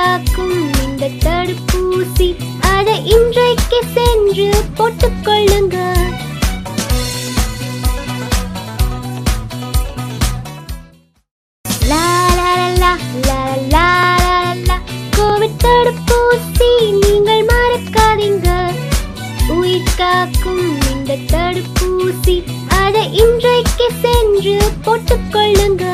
காக்கும் இந்த தடுப்பூசி. அதை இன்றைக்கு சென்று போட்டுக்கொள்ளுங்க லா லா லா கோவிட் தடுப்பூசி நீங்கள் மறக்காதீங்க. உயிர் காக்கும் இந்த தடுப்பூசி. அதை இன்றைக்கு சென்று போட்டுக்கொள்ளுங்க